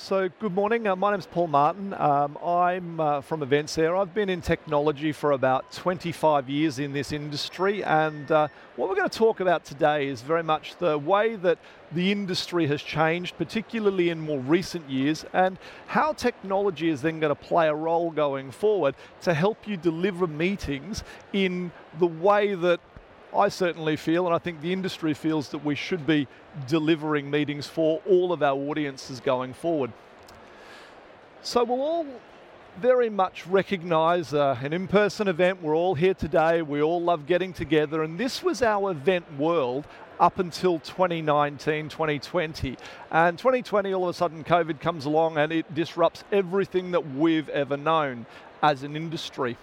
So, good morning. Uh, my name's Paul Martin. Um, I'm uh, from EventsAir. I've been in technology for about 25 years in this industry, and uh, what we're going to talk about today is very much the way that the industry has changed, particularly in more recent years, and how technology is then going to play a role going forward to help you deliver meetings in the way that I certainly feel, and I think the industry feels, that we should be delivering meetings for all of our audiences going forward. So we'll all very much recognise uh, an in-person event. We're all here today. We all love getting together, and this was our event world up until 2019, 2020. And 2020, all of a sudden, COVID comes along and it disrupts everything that we've ever known as an industry.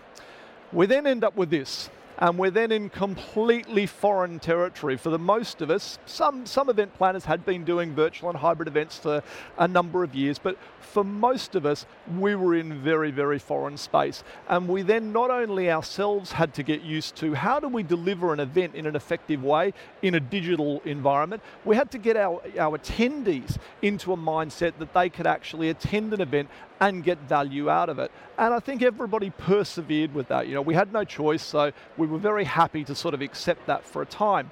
We then end up with this and we're then in completely foreign territory. For the most of us, some, some event planners had been doing virtual and hybrid events for a number of years, but for most of us, we were in very, very foreign space. And we then not only ourselves had to get used to how do we deliver an event in an effective way in a digital environment, we had to get our, our attendees into a mindset that they could actually attend an event and get value out of it. And I think everybody persevered with that. You know, we had no choice, so we were very happy to sort of accept that for a time.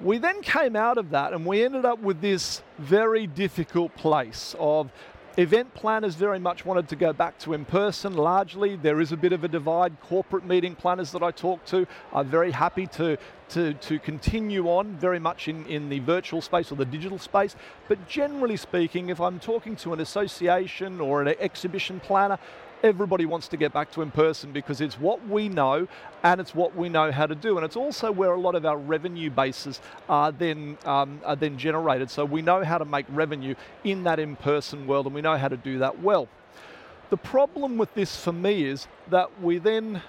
We then came out of that and we ended up with this very difficult place of event planners very much wanted to go back to in person largely. There is a bit of a divide. Corporate meeting planners that I talk to are very happy to, to, to continue on very much in, in the virtual space or the digital space. But generally speaking, if I'm talking to an association or an exhibition planner, everybody wants to get back to in person because it's what we know and it's what we know how to do. And it's also where a lot of our revenue bases are then, um, are then generated. So we know how to make revenue in that in person world and we know how to do that well. The problem with this for me is that we then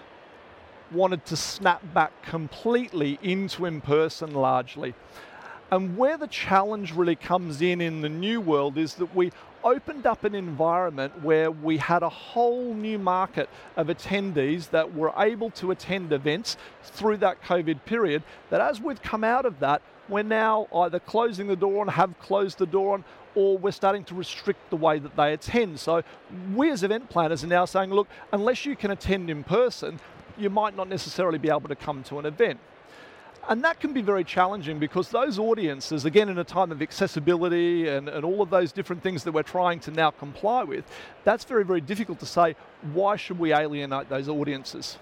wanted to snap back completely into in person largely. And where the challenge really comes in in the new world is that we opened up an environment where we had a whole new market of attendees that were able to attend events through that COVID period. That as we've come out of that, we're now either closing the door on, have closed the door on, or we're starting to restrict the way that they attend. So we as event planners are now saying, look, unless you can attend in person, you might not necessarily be able to come to an event. And that can be very challenging because those audiences, again, in a time of accessibility and, and all of those different things that we're trying to now comply with, that's very, very difficult to say, why should we alienate those audiences?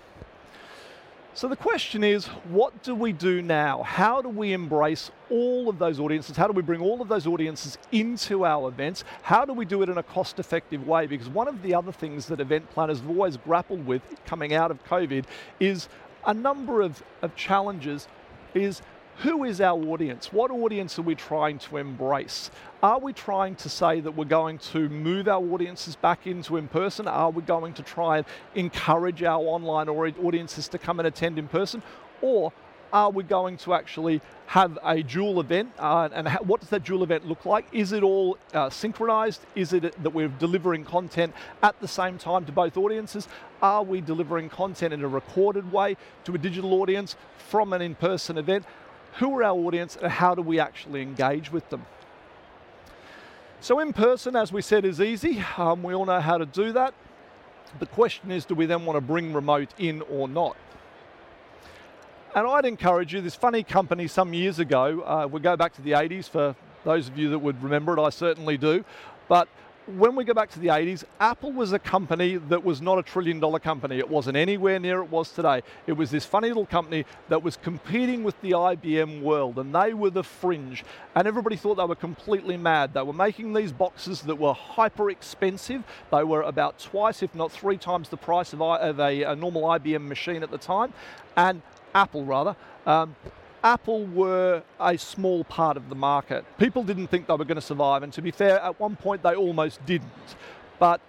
So the question is, what do we do now? How do we embrace all of those audiences? How do we bring all of those audiences into our events? How do we do it in a cost effective way? Because one of the other things that event planners have always grappled with coming out of COVID is a number of, of challenges is who is our audience? What audience are we trying to embrace? Are we trying to say that we're going to move our audiences back into in person? Are we going to try and encourage our online audiences to come and attend in person? Or are we going to actually have a dual event? Uh, and what does that dual event look like? Is it all uh, synchronized? Is it that we're delivering content at the same time to both audiences? Are we delivering content in a recorded way to a digital audience from an in person event? Who are our audience and how do we actually engage with them? So in person, as we said, is easy. Um, we all know how to do that. The question is, do we then want to bring remote in or not? And I'd encourage you, this funny company some years ago, uh, we go back to the 80s for those of you that would remember it, I certainly do, but when we go back to the 80s, Apple was a company that was not a trillion dollar company. It wasn't anywhere near it was today. It was this funny little company that was competing with the IBM world, and they were the fringe. And everybody thought they were completely mad. They were making these boxes that were hyper expensive. They were about twice, if not three times, the price of, a, a normal IBM machine at the time. And Apple, rather. Um, Apple were a small part of the market. People didn't think they were going to survive, and to be fair, at one point they almost didn't. But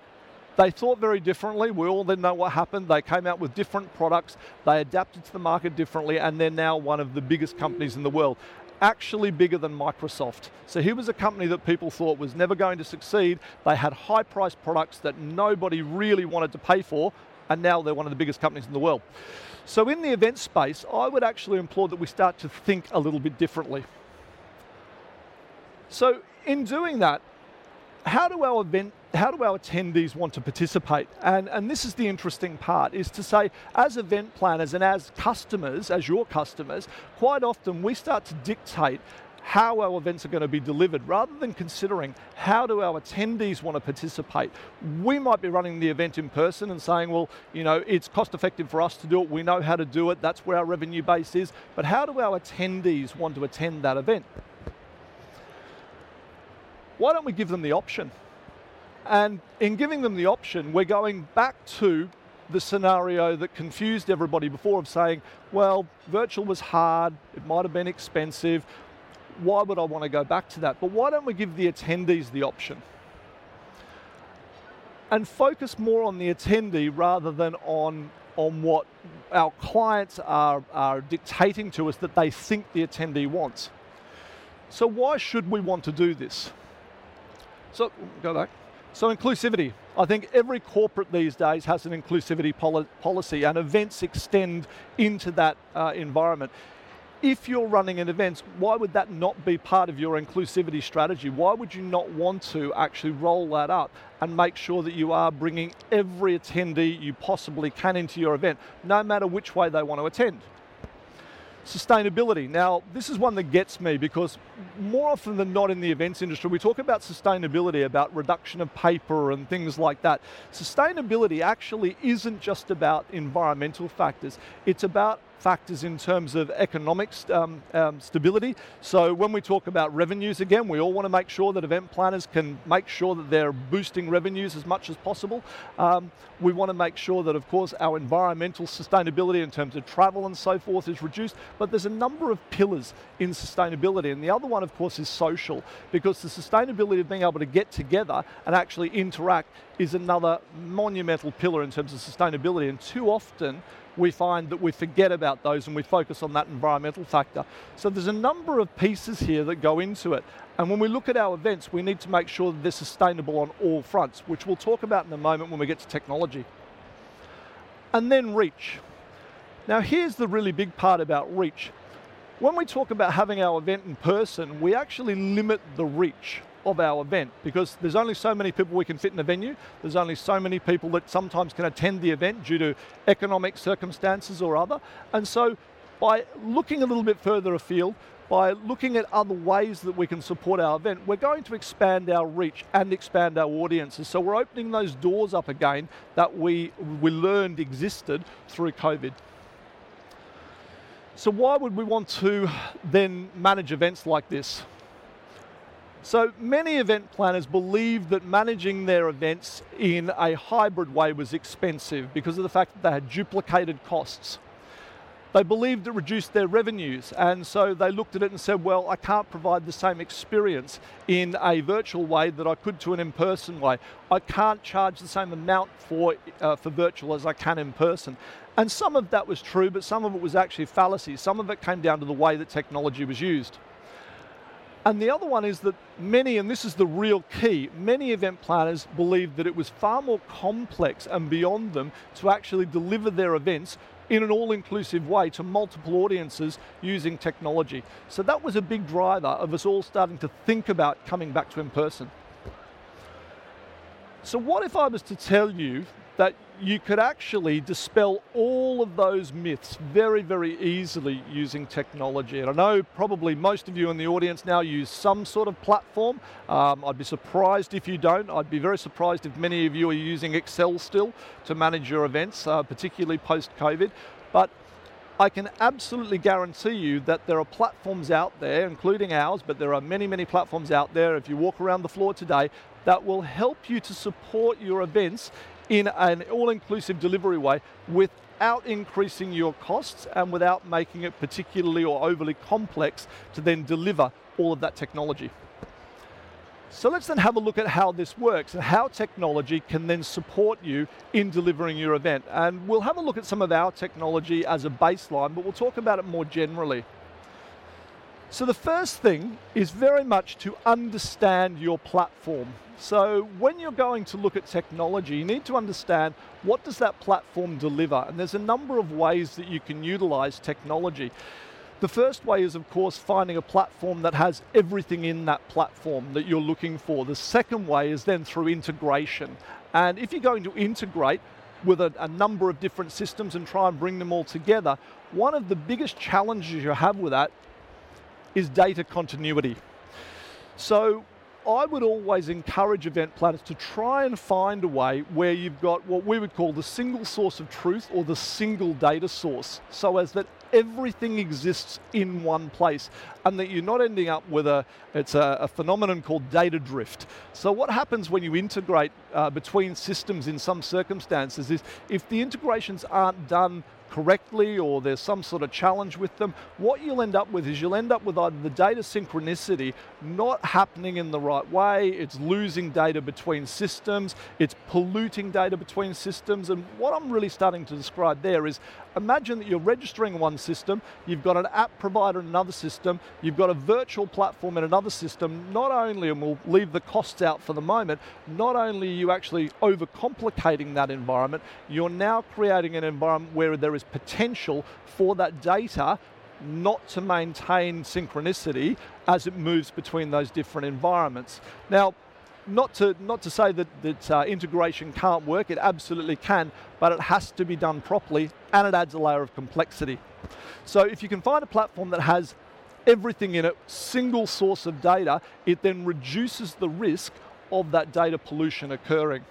they thought very differently. We all then know what happened. They came out with different products, they adapted to the market differently, and they're now one of the biggest companies in the world. Actually, bigger than Microsoft. So, here was a company that people thought was never going to succeed. They had high priced products that nobody really wanted to pay for, and now they're one of the biggest companies in the world. So in the event space, I would actually implore that we start to think a little bit differently. So in doing that, how do our event how do our attendees want to participate? And, and this is the interesting part, is to say, as event planners and as customers, as your customers, quite often we start to dictate how our events are going to be delivered rather than considering how do our attendees want to participate. We might be running the event in person and saying, well, you know, it's cost effective for us to do it, we know how to do it, that's where our revenue base is, but how do our attendees want to attend that event? Why don't we give them the option? And in giving them the option, we're going back to the scenario that confused everybody before of saying, well, virtual was hard, it might have been expensive, why would I want to go back to that? But why don't we give the attendees the option? And focus more on the attendee rather than on, on what our clients are, are dictating to us that they think the attendee wants. So why should we want to do this? So, go back. So inclusivity. I think every corporate these days has an inclusivity poli policy and events extend into that uh, environment. If you're running an event, why would that not be part of your inclusivity strategy? Why would you not want to actually roll that up and make sure that you are bringing every attendee you possibly can into your event, no matter which way they want to attend? Sustainability. Now, this is one that gets me because more often than not in the events industry, we talk about sustainability, about reduction of paper and things like that. Sustainability actually isn't just about environmental factors, it's about factors in terms of economic um, um, stability. So when we talk about revenues again, we all want to make sure that event planners can make sure that they're boosting revenues as much as possible. Um, we want to make sure that, of course, our environmental sustainability in terms of travel and so forth is reduced. But there's a number of pillars in sustainability. And the other one, of course, is social, because the sustainability of being able to get together and actually interact is another monumental pillar in terms of sustainability. And too often, we find that we forget about those and we focus on that environmental factor. So there's a number of pieces here that go into it. And when we look at our events, we need to make sure that they're sustainable on all fronts, which we'll talk about in a moment when we get to technology. And then reach. Now here's the really big part about reach. When we talk about having our event in person, we actually limit the reach of our event because there's only so many people we can fit in a venue. There's only so many people that sometimes can attend the event due to economic circumstances or other. And so by looking a little bit further afield, by looking at other ways that we can support our event, we're going to expand our reach and expand our audiences. So we're opening those doors up again that we, we learned existed through COVID. So why would we want to then manage events like this? So many event planners believed that managing their events in a hybrid way was expensive because of the fact that they had duplicated costs. They believed it reduced their revenues, and so they looked at it and said, Well, I can't provide the same experience in a virtual way that I could to an in person way. I can't charge the same amount for, uh, for virtual as I can in person. And some of that was true, but some of it was actually fallacy. Some of it came down to the way that technology was used. And the other one is that many, and this is the real key, many event planners believed that it was far more complex and beyond them to actually deliver their events in an all-inclusive way to multiple audiences using technology. So that was a big driver of us all starting to think about coming back to in-person. So what if I was to tell you that you could actually dispel all of those myths very, very easily using technology. And I know probably most of you in the audience now use some sort of platform. Um, I'd be surprised if you don't. I'd be very surprised if many of you are using Excel still to manage your events, uh, particularly post-COVID. But I can absolutely guarantee you that there are platforms out there, including ours, but there are many, many platforms out there, if you walk around the floor today, that will help you to support your events in an all-inclusive delivery way without increasing your costs and without making it particularly or overly complex to then deliver all of that technology. So let's then have a look at how this works and how technology can then support you in delivering your event. And we'll have a look at some of our technology as a baseline, but we'll talk about it more generally. So the first thing is very much to understand your platform. So when you're going to look at technology, you need to understand what does that platform deliver? And there's a number of ways that you can utilize technology. The first way is, of course, finding a platform that has everything in that platform that you're looking for. The second way is then through integration. And if you're going to integrate with a, a, number of different systems and try and bring them all together, one of the biggest challenges you have with that is data continuity. So I would always encourage event planners to try and find a way where you've got what we would call the single source of truth or the single data source, so as that everything exists in one place and that you're not ending up with a, it's a, a phenomenon called data drift. So what happens when you integrate uh, between systems in some circumstances is if the integrations aren't done correctly or there's some sort of challenge with them, what you'll end up with is you'll end up with either the data synchronicity not happening in the right way, it's losing data between systems, it's polluting data between systems, and what I'm really starting to describe there is imagine that you're registering one system, you've got an app provider in another system, you've got a virtual platform in another system, not only, and we'll leave the costs out for the moment, not only are you actually overcomplicating that environment, you're now creating an environment where there is potential for that data not to maintain synchronicity as it moves between those different environments. Now, not to, not to say that, that uh, integration can't work, it absolutely can, but it has to be done properly and it adds a layer of complexity. So if you can find a platform that has everything in it, single source of data, it then reduces the risk of that data pollution occurring.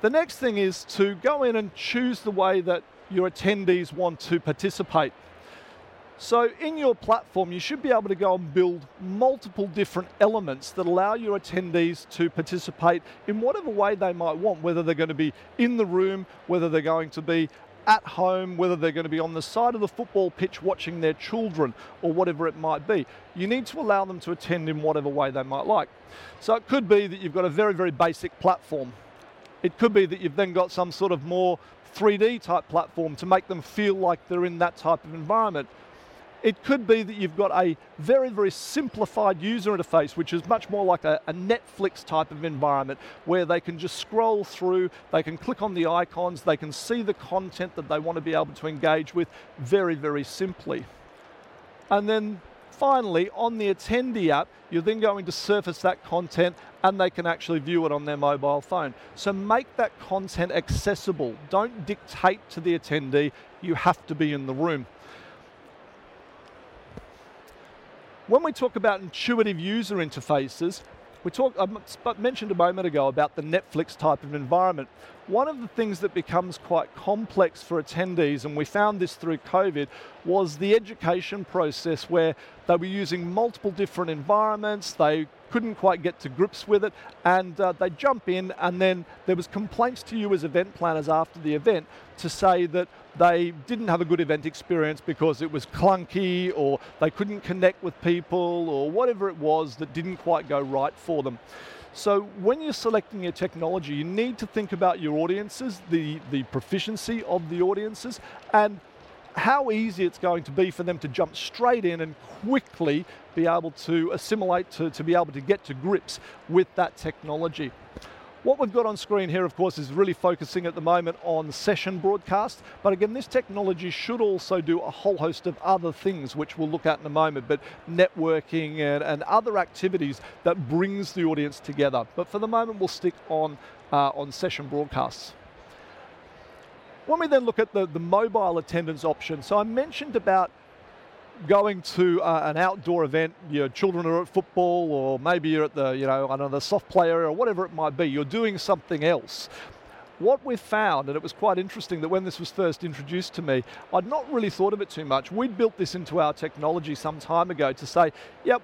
The next thing is to go in and choose the way that your attendees want to participate. So in your platform, you should be able to go and build multiple different elements that allow your attendees to participate in whatever way they might want, whether they're going to be in the room, whether they're going to be at home, whether they're going to be on the side of the football pitch watching their children or whatever it might be. You need to allow them to attend in whatever way they might like. So it could be that you've got a very, very basic platform. It could be that you've then got some sort of more 3D type platform to make them feel like they're in that type of environment. It could be that you've got a very, very simplified user interface, which is much more like a, a, Netflix type of environment where they can just scroll through, they can click on the icons, they can see the content that they want to be able to engage with very, very simply. And then finally, on the attendee app, you're then going to surface that content and they can actually view it on their mobile phone. So make that content accessible. Don't dictate to the attendee, you have to be in the room. When we talk about intuitive user interfaces, we talked, I mentioned a moment ago about the Netflix type of environment. One of the things that becomes quite complex for attendees, and we found this through COVID, was the education process where they were using multiple different environments, they couldn't quite get to grips with it, and uh, they jump in, and then there was complaints to you as event planners after the event to say that they didn't have a good event experience because it was clunky, or they couldn't connect with people, or whatever it was that didn't quite go right for them. So when you're selecting your technology, you need to think about your audiences, the, the proficiency of the audiences, and how easy it's going to be for them to jump straight in and quickly be able to assimilate, to, to be able to get to grips with that technology. What we've got on screen here, of course, is really focusing at the moment on session broadcast. But again, this technology should also do a whole host of other things, which we'll look at in a moment, but networking and, and other activities that brings the audience together. But for the moment, we'll stick on, uh, on session broadcasts. When we then look at the, the mobile attendance option, so I mentioned about going to uh, an outdoor event, your children are at football, or maybe you're at the, you know, I know, the soft play area, or whatever it might be, you're doing something else. What we found, and it was quite interesting that when this was first introduced to me, I'd not really thought of it too much. We'd built this into our technology some time ago to say, yep,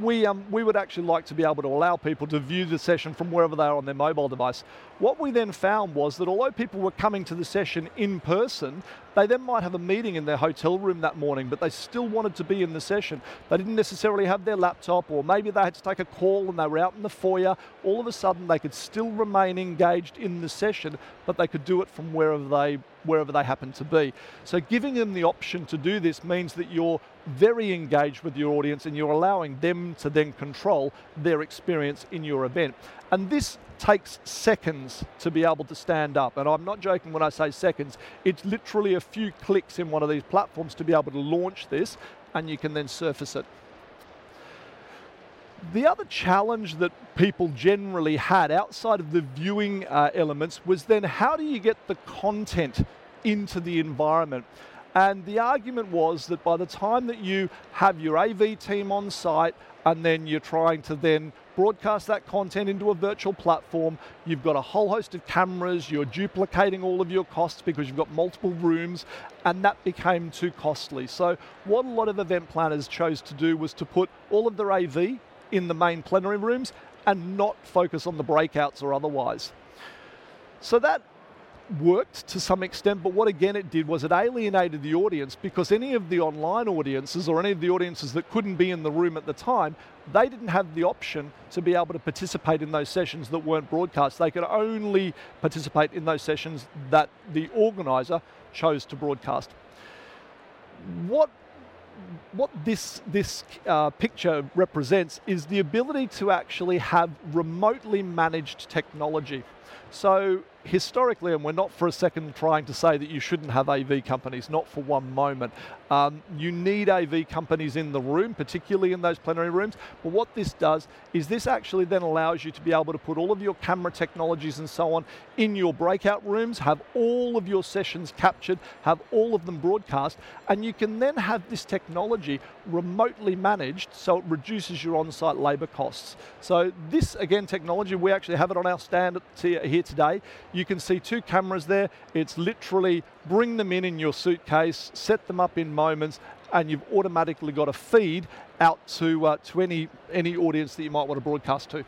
we, um, we would actually like to be able to allow people to view the session from wherever they are on their mobile device. What we then found was that although people were coming to the session in person, they then might have a meeting in their hotel room that morning, but they still wanted to be in the session. They didn't necessarily have their laptop, or maybe they had to take a call and they were out in the foyer. All of a sudden, they could still remain engaged in the session, but they could do it from wherever they wherever they happen to be. So giving them the option to do this means that you're very engaged with your audience and you're allowing them to then control their experience in your event. And this takes seconds to be able to stand up. And I'm not joking when I say seconds. It's literally a few clicks in one of these platforms to be able to launch this, and you can then surface it. The other challenge that people generally had outside of the viewing uh, elements was then how do you get the content into the environment? And the argument was that by the time that you have your AV team on site and then you're trying to then broadcast that content into a virtual platform, you've got a whole host of cameras, you're duplicating all of your costs because you've got multiple rooms, and that became too costly. So what a lot of event planners chose to do was to put all of their AV in the main plenary rooms and not focus on the breakouts or otherwise. So that worked to some extent, but what again it did was it alienated the audience because any of the online audiences or any of the audiences that couldn't be in the room at the time, they didn't have the option to be able to participate in those sessions that weren't broadcast. They could only participate in those sessions that the organizer chose to broadcast. What what this, this uh, picture represents is the ability to actually have remotely managed technology. So historically, and we're not for a second trying to say that you shouldn't have AV companies, not for one moment. Um, you need AV companies in the room, particularly in those plenary rooms. But what this does is this actually then allows you to be able to put all of your camera technologies and so on in your breakout rooms, have all of your sessions captured, have all of them broadcast, and you can then have this technology remotely managed so it reduces your on-site labor costs. So this, again, technology, we actually have it on our stand here today. You can see two cameras there. It's literally bring them in in your suitcase, set them up in moments, and you've automatically got a feed out to, uh, to any, any audience that you might want to broadcast to.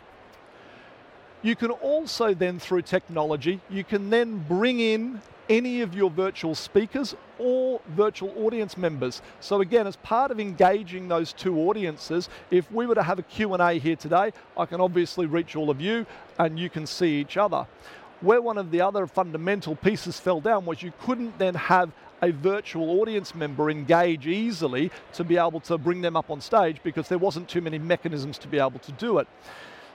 You can also then, through technology, you can then bring in any of your virtual speakers or virtual audience members. So again, as part of engaging those two audiences, if we were to have a Q&A here today, I can obviously reach all of you and you can see each other. Where one of the other fundamental pieces fell down was you couldn't then have a virtual audience member engage easily to be able to bring them up on stage because there wasn't too many mechanisms to be able to do it.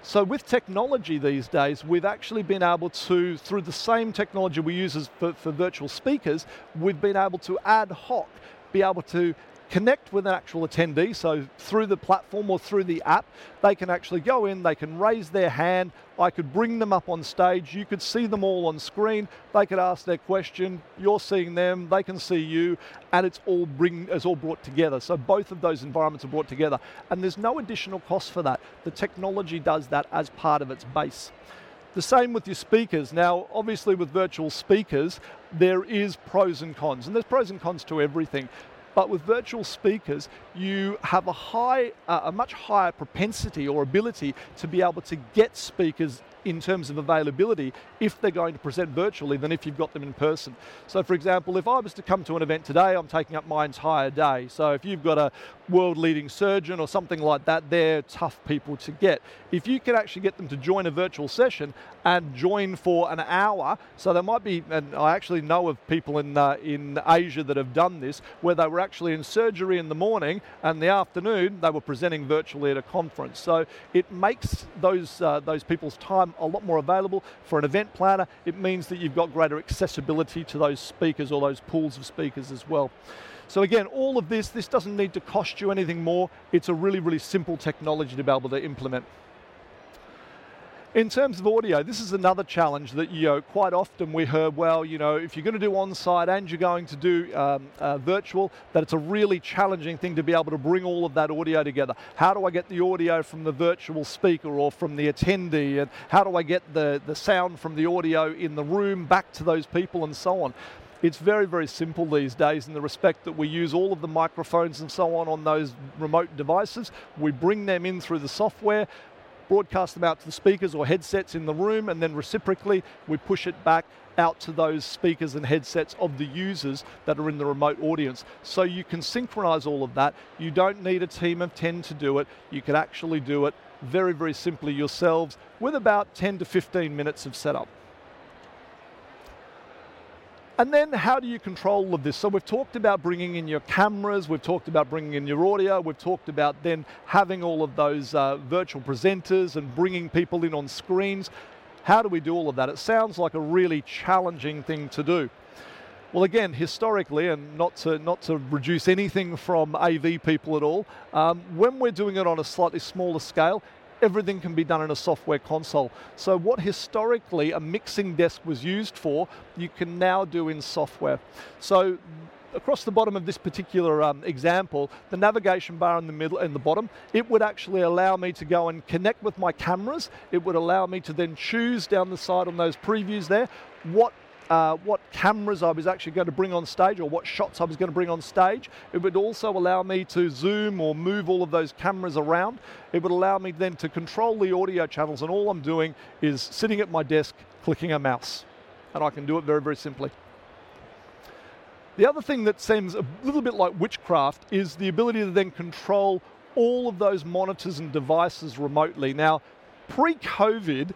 So with technology these days, we've actually been able to, through the same technology we use for, for virtual speakers, we've been able to ad hoc be able to connect with an actual attendee, so through the platform or through the app, they can actually go in, they can raise their hand, I could bring them up on stage, you could see them all on screen, they could ask their question, you're seeing them, they can see you, and it's all, bring, it's all brought together. So both of those environments are brought together, and there's no additional cost for that. The technology does that as part of its base. The same with your speakers. Now, obviously with virtual speakers, there is pros and cons, and there's pros and cons to everything. But with virtual speakers, you have a high, uh, a much higher propensity or ability to be able to get speakers in terms of availability if they're going to present virtually than if you've got them in person. So for example, if I was to come to an event today, I'm taking up my entire day. So if you've got a world leading surgeon or something like that, they're tough people to get. If you can actually get them to join a virtual session and join for an hour, so there might be, and I actually know of people in, uh, in Asia that have done this, where they were actually in surgery in the morning and the afternoon they were presenting virtually at a conference. So it makes those, uh, those people's time a lot more available for an event planner. It means that you've got greater accessibility to those speakers or those pools of speakers as well. So again, all of this, this doesn't need to cost you anything more. It's a really, really simple technology to be able to implement. In terms of audio, this is another challenge that you know, quite often we heard, well, you know, if you're going to do on-site and you're going to do um, uh, virtual, that it's a really challenging thing to be able to bring all of that audio together. How do I get the audio from the virtual speaker or from the attendee? And how do I get the, the sound from the audio in the room back to those people and so on? It's very, very simple these days in the respect that we use all of the microphones and so on on those remote devices. We bring them in through the software broadcast them out to the speakers or headsets in the room, and then reciprocally, we push it back out to those speakers and headsets of the users that are in the remote audience. So you can synchronize all of that. You don't need a team of 10 to do it. You can actually do it very, very simply yourselves with about 10 to 15 minutes of setup. And then how do you control all of this? So we've talked about bringing in your cameras, we've talked about bringing in your audio, we've talked about then having all of those uh, virtual presenters and bringing people in on screens. How do we do all of that? It sounds like a really challenging thing to do. Well, again, historically, and not to not to reduce anything from AV people at all, um, when we're doing it on a slightly smaller scale, everything can be done in a software console. So what historically a mixing desk was used for, you can now do in software. So across the bottom of this particular um, example, the navigation bar in the middle and the bottom, it would actually allow me to go and connect with my cameras. It would allow me to then choose down the side on those previews there what uh, what cameras I was actually going to bring on stage or what shots I was going to bring on stage. It would also allow me to zoom or move all of those cameras around. It would allow me then to control the audio channels and all I'm doing is sitting at my desk clicking a mouse. And I can do it very, very simply. The other thing that seems a little bit like witchcraft is the ability to then control all of those monitors and devices remotely. Now, pre-COVID,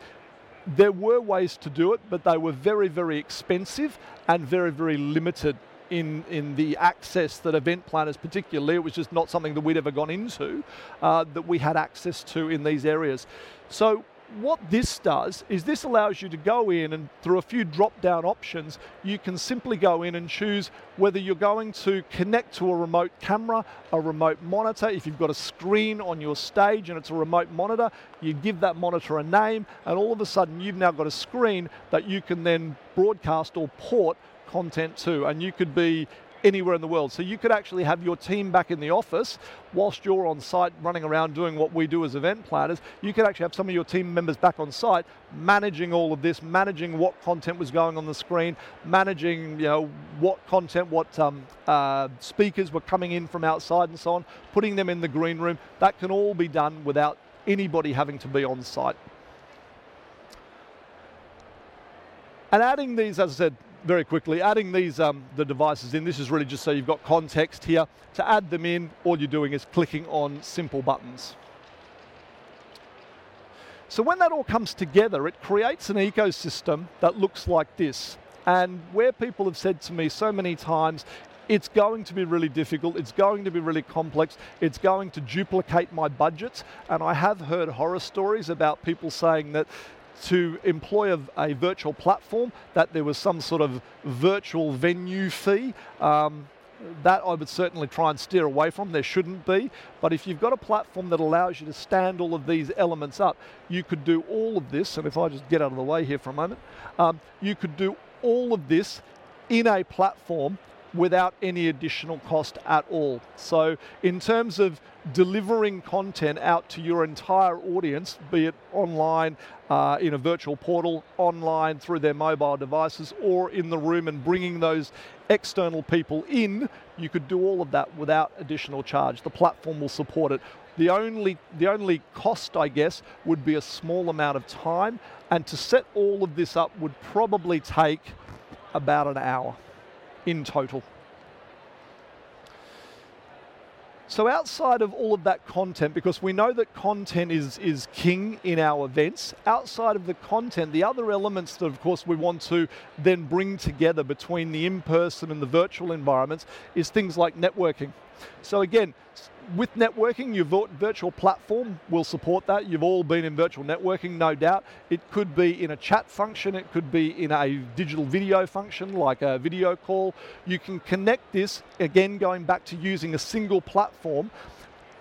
there were ways to do it, but they were very, very expensive and very, very limited in, in the access that event planners particularly, it was just not something that we'd ever gone into, uh, that we had access to in these areas. So what this does is this allows you to go in and through a few drop down options, you can simply go in and choose whether you're going to connect to a remote camera, a remote monitor. If you've got a screen on your stage and it's a remote monitor, you give that monitor a name and all of a sudden you've now got a screen that you can then broadcast or port content to. And you could be anywhere in the world. So you could actually have your team back in the office whilst you're on site running around doing what we do as event planners. You could actually have some of your team members back on site managing all of this, managing what content was going on the screen, managing you know what content, what um, uh, speakers were coming in from outside and so on, putting them in the green room. That can all be done without anybody having to be on site. And adding these, as I said, very quickly, adding these um, the devices in, this is really just so you've got context here. To add them in, all you're doing is clicking on simple buttons. So when that all comes together, it creates an ecosystem that looks like this. And where people have said to me so many times, it's going to be really difficult, it's going to be really complex, it's going to duplicate my budgets. And I have heard horror stories about people saying that to employ a, a, virtual platform, that there was some sort of virtual venue fee. Um, that I would certainly try and steer away from. There shouldn't be. But if you've got a platform that allows you to stand all of these elements up, you could do all of this. And if I just get out of the way here for a moment, um, you could do all of this in a platform without any additional cost at all. So in terms of delivering content out to your entire audience, be it online, uh, in a virtual portal, online through their mobile devices, or in the room and bringing those external people in, you could do all of that without additional charge. The platform will support it. The only, the only cost, I guess, would be a small amount of time, and to set all of this up would probably take about an hour in total. So outside of all of that content, because we know that content is, is king in our events, outside of the content, the other elements that of course we want to then bring together between the in-person and the virtual environments is things like networking. So again, with networking, your virtual platform will support that. You've all been in virtual networking, no doubt. It could be in a chat function, it could be in a digital video function like a video call. You can connect this, again, going back to using a single platform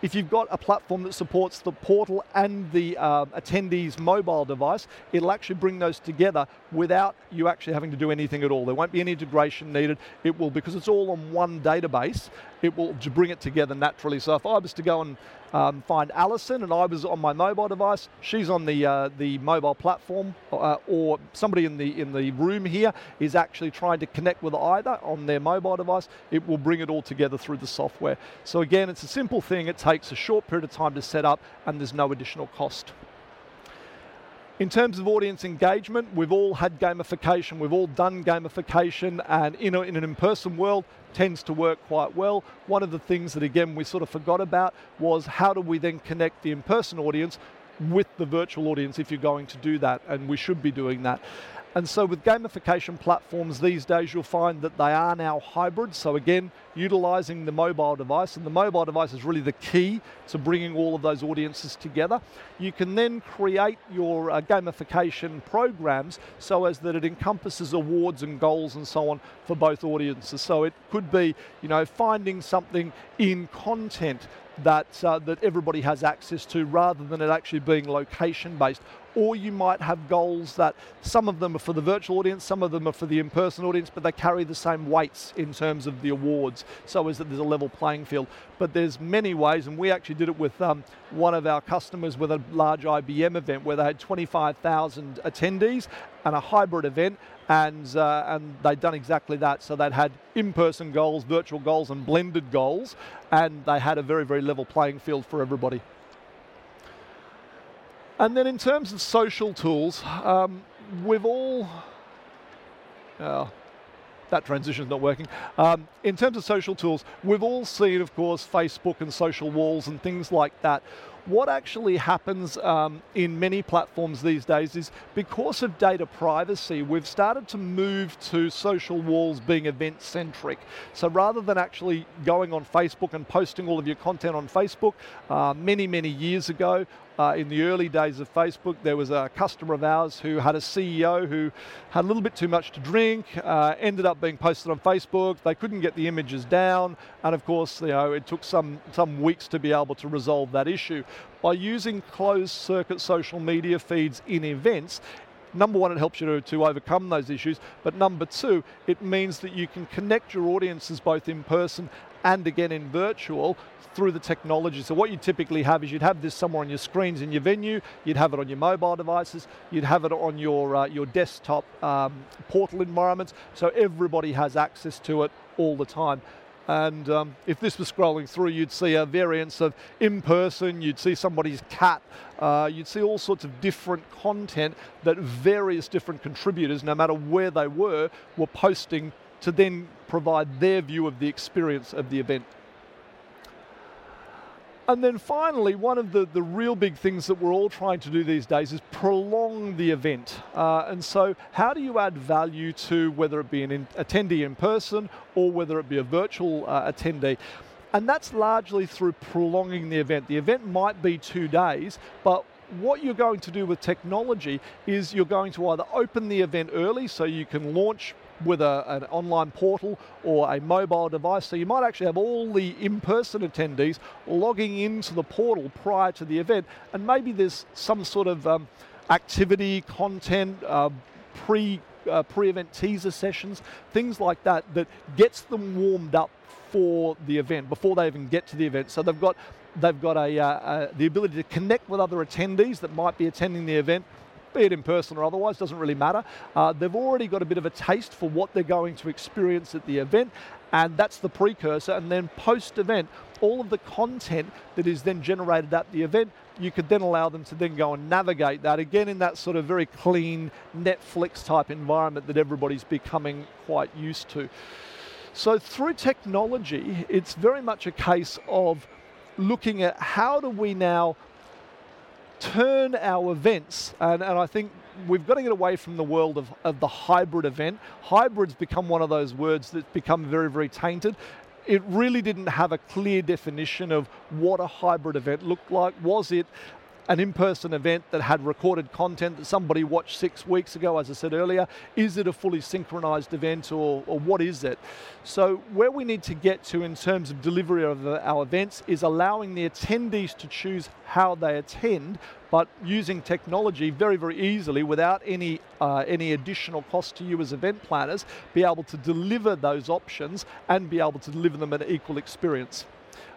if you've got a platform that supports the portal and the uh, attendee's mobile device, it'll actually bring those together without you actually having to do anything at all. There won't be any integration needed. It will, because it's all on one database, it will bring it together naturally. So if I was to go and um, find Alison and I was on my mobile device, she's on the uh, the mobile platform, uh, or somebody in the in the room here is actually trying to connect with either on their mobile device, it will bring it all together through the software. So again, it's a simple thing. It takes a short period of time to set up and there's no additional cost. In terms of audience engagement, we've all had gamification, we've all done gamification, and in, a, in an in-person world, tends to work quite well. One of the things that, again, we sort of forgot about was how do we then connect the in-person audience with the virtual audience if you're going to do that, and we should be doing that. And so with gamification platforms these days, you'll find that they are now hybrid. So again, utilizing the mobile device, and the mobile device is really the key to bringing all of those audiences together. You can then create your uh, gamification programs so as that it encompasses awards and goals and so on for both audiences. So it could be, you know, finding something in content that, uh, that everybody has access to rather than it actually being location based or you might have goals that some of them are for the virtual audience, some of them are for the in-person audience, but they carry the same weights in terms of the awards, so as that there's a level playing field. But there's many ways, and we actually did it with um, one of our customers with a large IBM event where they had 25,000 attendees and a hybrid event, and, uh, and they'd done exactly that. So they'd had in-person goals, virtual goals, and blended goals, and they had a very, very level playing field for everybody. And then in terms of social tools, um, we've all, uh, that transition's not working. Um, in terms of social tools, we've all seen, of course, Facebook and social walls and things like that. What actually happens um, in many platforms these days is because of data privacy, we've started to move to social walls being event centric. So rather than actually going on Facebook and posting all of your content on Facebook, uh, many, many years ago, uh, in the early days of Facebook, there was a customer of ours who had a CEO who had a little bit too much to drink, uh, ended up being posted on Facebook. They couldn't get the images down, and of course, you know, it took some some weeks to be able to resolve that issue. By using closed circuit social media feeds in events, number one, it helps you to, to, overcome those issues, but number two, it means that you can connect your audiences both in person and again in virtual through the technology. So what you typically have is you'd have this somewhere on your screens in your venue, you'd have it on your mobile devices, you'd have it on your, uh, your desktop um, portal environments, so everybody has access to it all the time. And um, if this was scrolling through, you'd see a variance of in person, you'd see somebody's cat, uh, you'd see all sorts of different content that various different contributors, no matter where they were, were posting to then provide their view of the experience of the event. And then finally, one of the, the real big things that we're all trying to do these days is prolong the event. Uh, and so, how do you add value to whether it be an in, attendee in person or whether it be a virtual uh, attendee? And that's largely through prolonging the event. The event might be two days, but what you're going to do with technology is you're going to either open the event early so you can launch with a, an online portal or a mobile device. So you might actually have all the in-person attendees logging into the portal prior to the event, and maybe there's some sort of um, activity, content, uh, pre uh, pre-event teaser sessions, things like that, that gets them warmed up for the event before they even get to the event. So they've got they've got a, uh, the ability to connect with other attendees that might be attending the event be it in person or otherwise, doesn't really matter. Uh, they've already got a bit of a taste for what they're going to experience at the event, and that's the precursor. And then post event, all of the content that is then generated at the event, you could then allow them to then go and navigate that again in that sort of very clean Netflix type environment that everybody's becoming quite used to. So through technology, it's very much a case of looking at how do we now turn our events, and, and I think we've got to get away from the world of, of the hybrid event. Hybrid's become one of those words that's become very, very tainted. It really didn't have a clear definition of what a hybrid event looked like. Was it an in-person event that had recorded content that somebody watched six weeks ago, as I said earlier? Is it a fully synchronized event or, or what is it? So where we need to get to in terms of delivery of our events is allowing the attendees to choose how they attend, but using technology very, very easily without any, uh, any additional cost to you as event planners, be able to deliver those options and be able to deliver them an equal experience.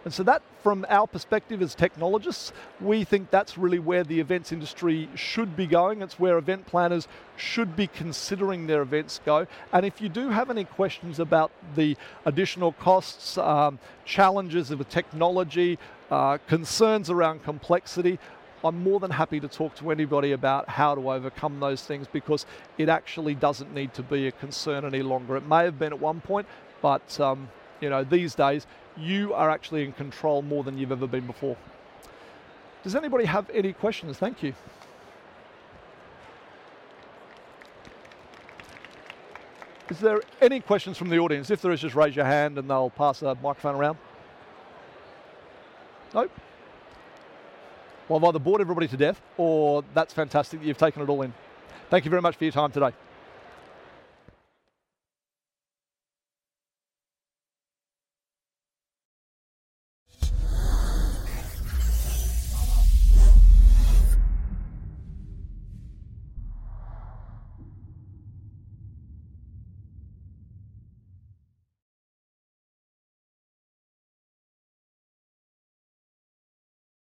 And so that, from our perspective as technologists, we think that's really where the events industry should be going. It's where event planners should be considering their events go. And if you do have any questions about the additional costs, um, challenges of the technology, uh, concerns around complexity, I'm more than happy to talk to anybody about how to overcome those things because it actually doesn't need to be a concern any longer. It may have been at one point, but um, you know these days you are actually in control more than you've ever been before. Does anybody have any questions? Thank you. Is there any questions from the audience? If there is, just raise your hand and they'll pass a microphone around. Nope. Well, I've either bored everybody to death or that's fantastic that you've taken it all in. Thank you very much for your time today.